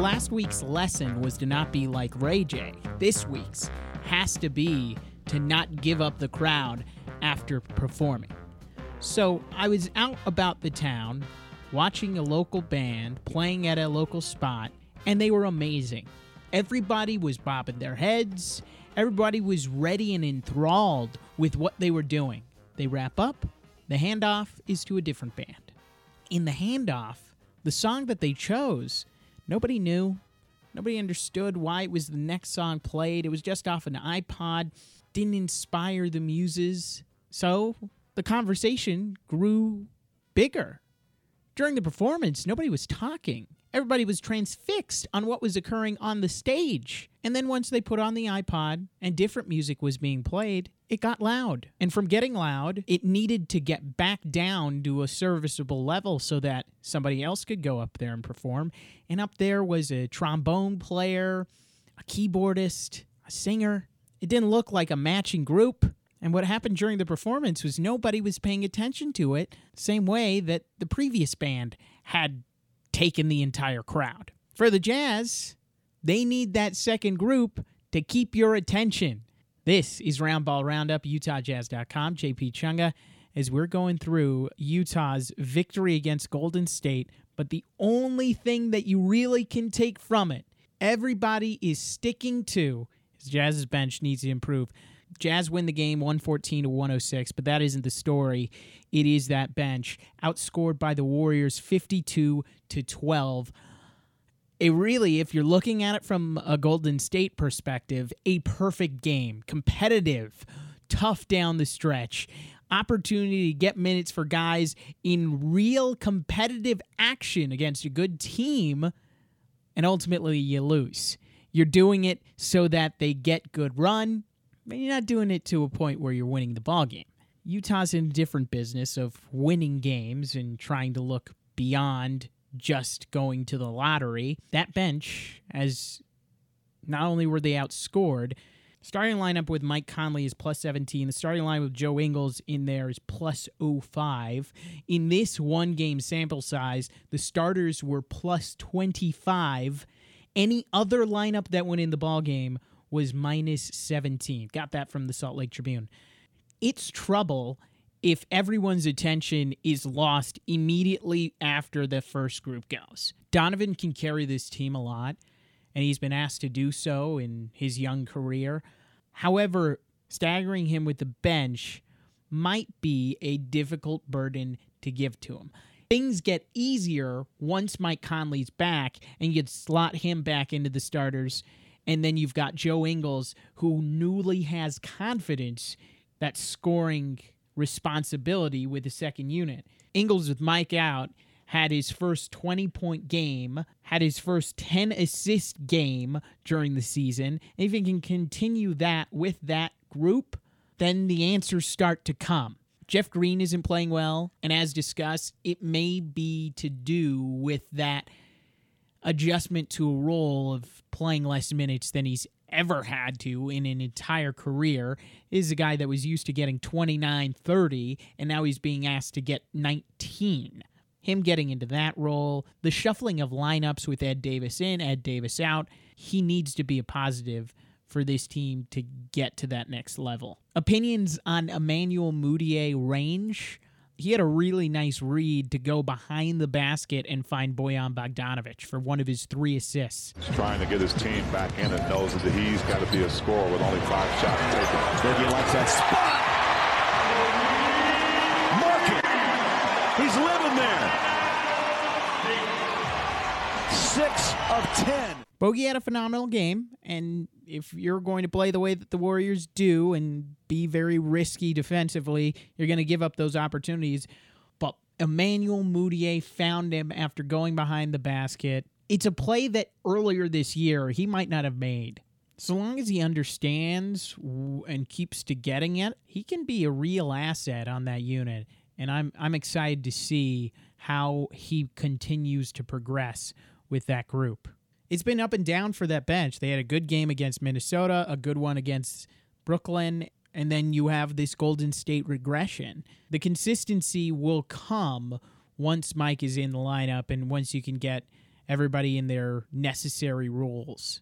last week's lesson was to not be like Ray J, this week's has to be to not give up the crowd after performing. So I was out about the town watching a local band playing at a local spot, and they were amazing. Everybody was bobbing their heads, everybody was ready and enthralled with what they were doing. They wrap up, the handoff is to a different band. In the handoff, the song that they chose, nobody knew. Nobody understood why it was the next song played. It was just off an iPod, didn't inspire the muses. So the conversation grew bigger. During the performance, nobody was talking. Everybody was transfixed on what was occurring on the stage. And then once they put on the iPod and different music was being played, it got loud. And from getting loud, it needed to get back down to a serviceable level so that somebody else could go up there and perform. And up there was a trombone player, a keyboardist, a singer. It didn't look like a matching group. And what happened during the performance was nobody was paying attention to it, same way that the previous band had taken the entire crowd. For the Jazz, they need that second group to keep your attention. This is Roundball Roundup, UtahJazz.com, JP Chunga, as we're going through Utah's victory against Golden State. But the only thing that you really can take from it, everybody is sticking to, is Jazz's bench needs to improve. Jazz win the game 114 to 106, but that isn't the story. It is that bench outscored by the Warriors 52 to 12. A really, if you're looking at it from a Golden State perspective, a perfect game, competitive, tough down the stretch. Opportunity to get minutes for guys in real competitive action against a good team, and ultimately you lose. You're doing it so that they get good run, you're not doing it to a point where you're winning the ball game. Utah's in a different business of winning games and trying to look beyond just going to the lottery. That bench, as not only were they outscored, starting lineup with Mike Conley is plus 17. The starting line with Joe Ingles in there is plus 05. In this one game sample size, the starters were plus 25. Any other lineup that went in the ball game was minus 17. Got that from the Salt Lake Tribune. It's trouble if everyone's attention is lost immediately after the first group goes. Donovan can carry this team a lot, and he's been asked to do so in his young career. However, staggering him with the bench might be a difficult burden to give to him. Things get easier once Mike Conley's back and you'd slot him back into the starters and then you've got Joe Ingles, who newly has confidence that scoring responsibility with the second unit. Ingles, with Mike out, had his first 20 point game, had his first 10 assist game during the season. And if he can continue that with that group, then the answers start to come. Jeff Green isn't playing well, and as discussed, it may be to do with that adjustment to a role of playing less minutes than he's ever had to in an entire career is a guy that was used to getting 29 30 and now he's being asked to get 19 him getting into that role the shuffling of lineups with ed davis in ed davis out he needs to be a positive for this team to get to that next level. Opinions on emmanuel mudiay range he had a really nice read to go behind the basket and find Bojan Bogdanovic for one of his three assists. He's trying to get his team back in and knows that he's got to be a scorer with only five shots taken. Biggie likes that spot. Mark it. He's living there. Six of ten. Bogey had a phenomenal game, and if you're going to play the way that the Warriors do and be very risky defensively, you're going to give up those opportunities. But Emmanuel Mudiay found him after going behind the basket. It's a play that earlier this year he might not have made. So long as he understands and keeps to getting it, he can be a real asset on that unit. And I'm I'm excited to see how he continues to progress with that group it's been up and down for that bench. They had a good game against Minnesota, a good one against Brooklyn, and then you have this Golden State regression. The consistency will come once Mike is in the lineup and once you can get everybody in their necessary roles.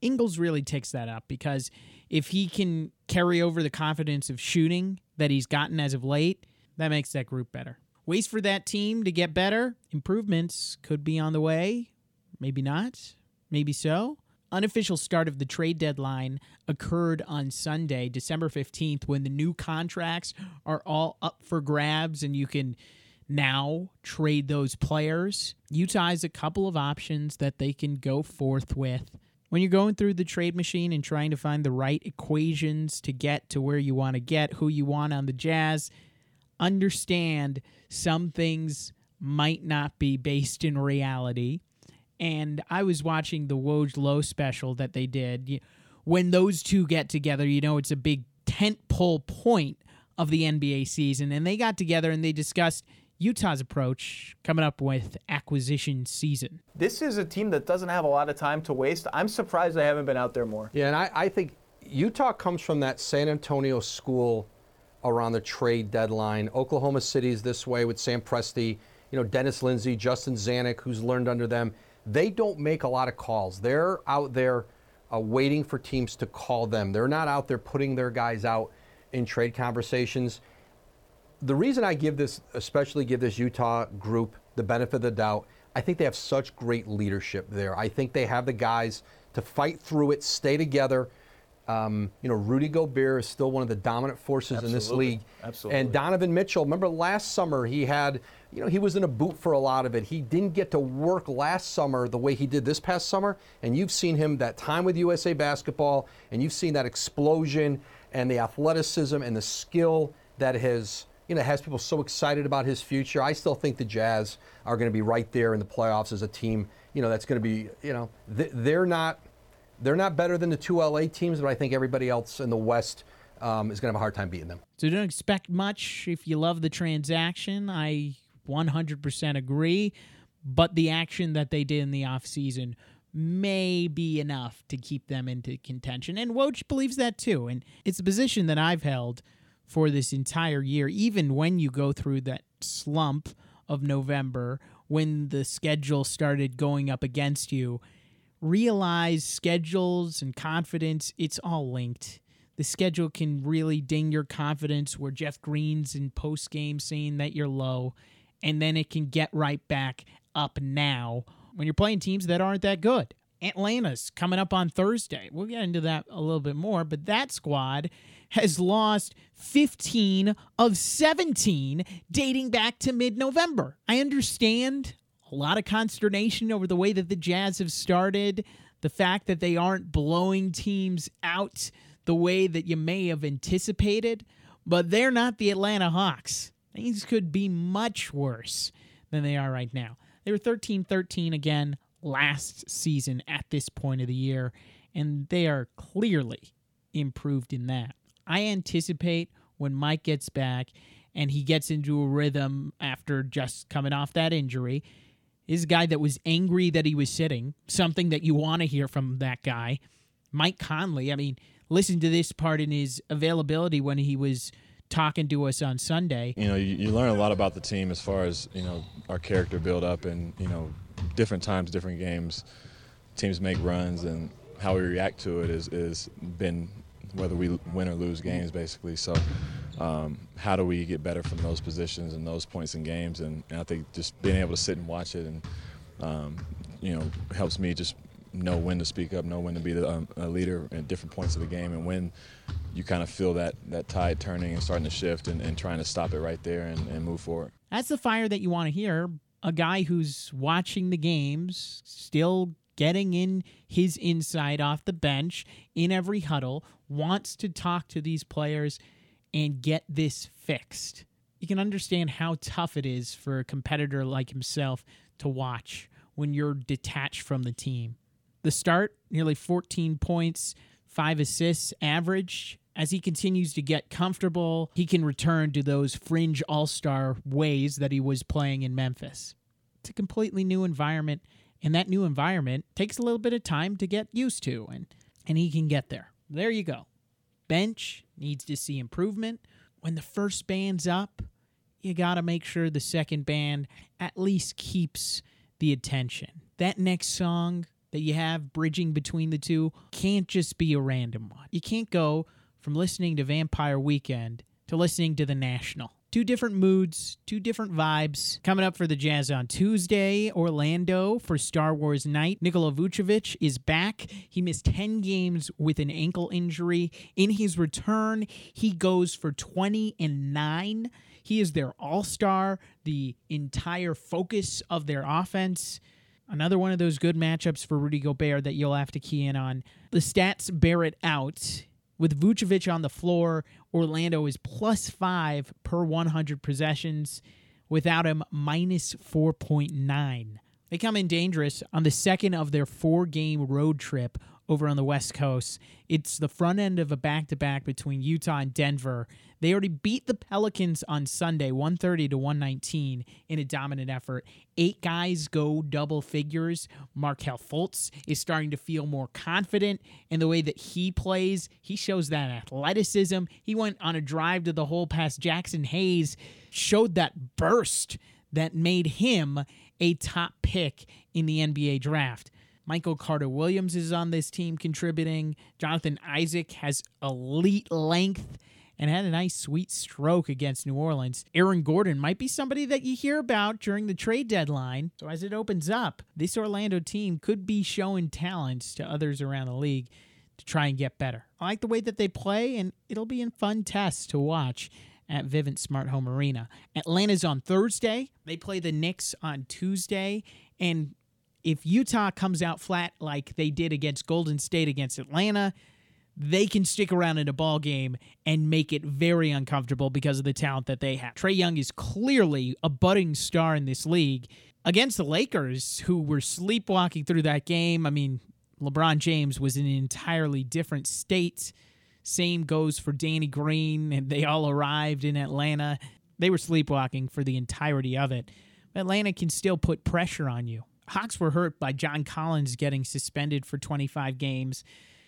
Ingles really takes that up because if he can carry over the confidence of shooting that he's gotten as of late, that makes that group better. Ways for that team to get better. Improvements could be on the way. Maybe not. Maybe so. Unofficial start of the trade deadline occurred on Sunday, December 15th, when the new contracts are all up for grabs and you can now trade those players. Utah has a couple of options that they can go forth with. When you're going through the trade machine and trying to find the right equations to get to where you want to get, who you want on the Jazz, understand some things might not be based in reality. And I was watching the Woj Lowe special that they did. When those two get together, you know it's a big tent pole point of the NBA season. And they got together and they discussed Utah's approach coming up with acquisition season. This is a team that doesn't have a lot of time to waste. I'm surprised they haven't been out there more. Yeah, and I, I think Utah comes from that San Antonio school around the trade deadline. Oklahoma City's this way with Sam Presti, you know, Dennis Lindsey, Justin Zanik, who's learned under them. They don't make a lot of calls. They're out there uh, waiting for teams to call them. They're not out there putting their guys out in trade conversations. The reason I give this, especially give this Utah group the benefit of the doubt, I think they have such great leadership there. I think they have the guys to fight through it, stay together. Um, you know, Rudy Gobert is still one of the dominant forces Absolutely. in this league. Absolutely. And Donovan Mitchell, remember last summer he had, you know, he was in a boot for a lot of it. He didn't get to work last summer the way he did this past summer. And you've seen him that time with USA basketball, and you've seen that explosion and the athleticism and the skill that has, you know, has people so excited about his future. I still think the Jazz are going to be right there in the playoffs as a team, you know, that's going to be, you know, they're not they're not better than the two LA teams, but I think everybody else in the West um, is going to have a hard time beating them. So don't expect much if you love the transaction. I 100% agree, but the action that they did in the offseason may be enough to keep them into contention. And Woj believes that too. And it's a position that I've held for this entire year, even when you go through that slump of November when the schedule started going up against you realize schedules and confidence, it's all linked. The schedule can really ding your confidence where Jeff Green's in post game saying that you're low, and then it can get right back up now when you're playing teams that aren't that good. Atlanta's coming up on Thursday. We'll get into that a little bit more, but that squad has lost 15 of 17 dating back to mid November. I understand a lot of consternation over the way that the Jazz have started, the fact that they aren't blowing teams out the way that you may have anticipated, but they're not the Atlanta Hawks. Things could be much worse than they are right now. They were 13 13 again last season at this point of the year, and they are clearly improved in that. I anticipate when Mike gets back and he gets into a rhythm after just coming off that injury, is a guy that was angry that he was sitting, something that you want to hear from that guy. Mike Conley, I mean, listen to this part in his availability when he was talking to us on Sunday. You know, you, you learn a lot about the team as far as, you know, our character build up and, you know, different times, different games, teams make runs and how we react to it is, is been whether we win or lose games, basically. So, um, how do we get better from those positions and those points in games? And, and I think just being able to sit and watch it and um, you know helps me just know when to speak up, know when to be the, um, a leader at different points of the game, and when you kind of feel that that tide turning and starting to shift, and, and trying to stop it right there and, and move forward. That's the fire that you want to hear. A guy who's watching the games, still getting in his inside off the bench in every huddle, wants to talk to these players and get this fixed. You can understand how tough it is for a competitor like himself to watch when you're detached from the team. The start, nearly 14 points, five assists average. As he continues to get comfortable, he can return to those fringe all star ways that he was playing in Memphis. It's a completely new environment and that new environment takes a little bit of time to get used to, and, and he can get there. There you go. Bench needs to see improvement. When the first band's up, you got to make sure the second band at least keeps the attention. that next song that you have bridging between the two can't just be a random one. You can't go from listening to Vampire Weekend to listening to The National. Two different moods, two different vibes. Coming up for the Jazz on Tuesday, Orlando for Star Wars Night. Nikola Vucevic is back. He missed 10 games with an ankle injury. In his return, he goes for 20 and 9. He is their all star, the entire focus of their offense. Another one of those good matchups for Rudy Gobert that you'll have to key in on. The stats bear it out. With Vucevic on the floor, Orlando is plus five per 100 possessions. Without him, minus 4.9. They come in dangerous on the second of their four game road trip over on the West Coast. It's the front end of a back to back between Utah and Denver. They already beat the Pelicans on Sunday, 130 to 119, in a dominant effort. Eight guys go double figures. Markelle Fultz is starting to feel more confident in the way that he plays. He shows that athleticism. He went on a drive to the hole past Jaxson Hayes, showed that burst that made him a top pick in the NBA draft. Michael Carter Williams is on this team contributing. Jonathan Isaac has elite length and had a nice sweet stroke against New Orleans. Aaron Gordon might be somebody that you hear about during the trade deadline. So as it opens up, this Orlando team could be showing talents to others around the league to try and get better. I like the way that they play, and it'll be a fun test to watch at Vivint Smart Home Arena. Atlanta's on Thursday. They play the Knicks on Tuesday. And if Utah comes out flat like they did against Golden State against Atlanta, they can stick around in a ball game and make it very uncomfortable because of the talent that they have. Trae Young is clearly a budding star in this league. Against the Lakers, who were sleepwalking through that game, I mean, LeBron James was in an entirely different state. Same goes for Danny Green, and they all arrived in Atlanta. They were sleepwalking for the entirety of it. Atlanta can still put pressure on you. Hawks were hurt by John Collins getting suspended for 25 games.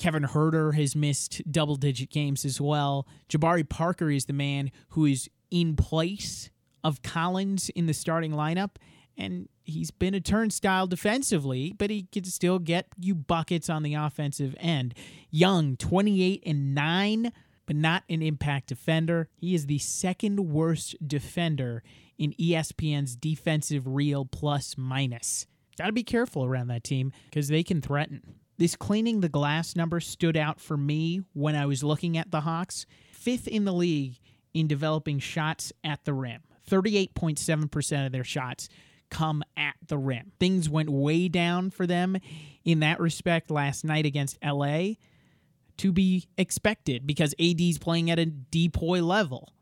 Kevin Huerter has missed double digit games as well. Jabari Parker is the man who is in place of Collins in the starting lineup. And he's been a turnstile defensively, but he can still get you buckets on the offensive end. Young, 28 and 9, but not an impact defender. He is the second worst defender in ESPN's defensive real plus minus. Got to be careful around that team because they can threaten. This cleaning the glass number stood out for me when I was looking at the Hawks. Fifth in the league in developing shots at the rim. 38.7% of their shots come at the rim. Things went way down for them in that respect last night against LA to be expected because AD's playing at a DPOY level.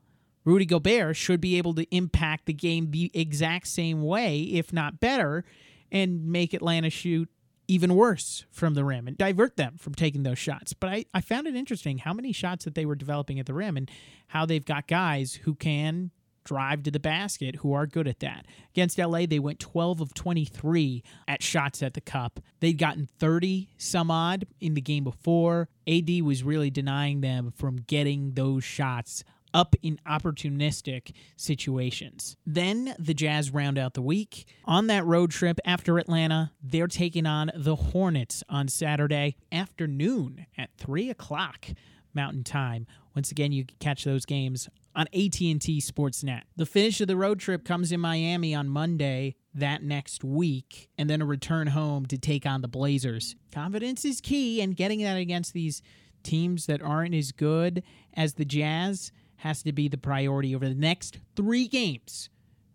Rudy Gobert should be able to impact the game the exact same way, if not better, and make Atlanta shoot even worse from the rim and divert them from taking those shots. But I, I found it interesting how many shots that they were developing at the rim and how they've got guys who can drive to the basket who are good at that. Against LA, they went 12 of 23 at shots at the cup. They'd gotten 30 some odd in the game before. AD was really denying them from getting those shots up in opportunistic situations. Then the Jazz round out the week. On that road trip after Atlanta, they're taking on the Hornets on Saturday afternoon at 3 o'clock Mountain Time. Once again, you can catch those games on AT&T Sportsnet. The finish of the road trip comes in Miami on Monday that next week and then a return home to take on the Blazers. Confidence is key and getting that against these teams that aren't as good as the Jazz has to be the priority over the next 3 games.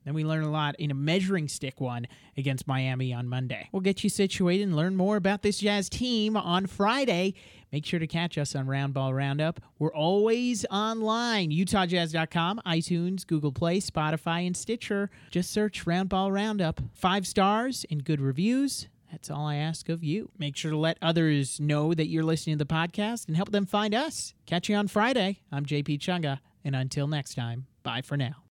Then we learn a lot in a measuring stick one against Miami on Monday. We'll get you situated and learn more about this Jazz team on Friday. Make sure to catch us on Roundball Roundup. We're always online. UtahJazz.com, iTunes, Google Play, Spotify, and Stitcher. Just search Roundball Roundup. Five stars and good reviews. That's all I ask of you. Make sure to let others know that you're listening to the podcast and help them find us. Catch you on Friday. I'm JP Chunga, and until next time, bye for now.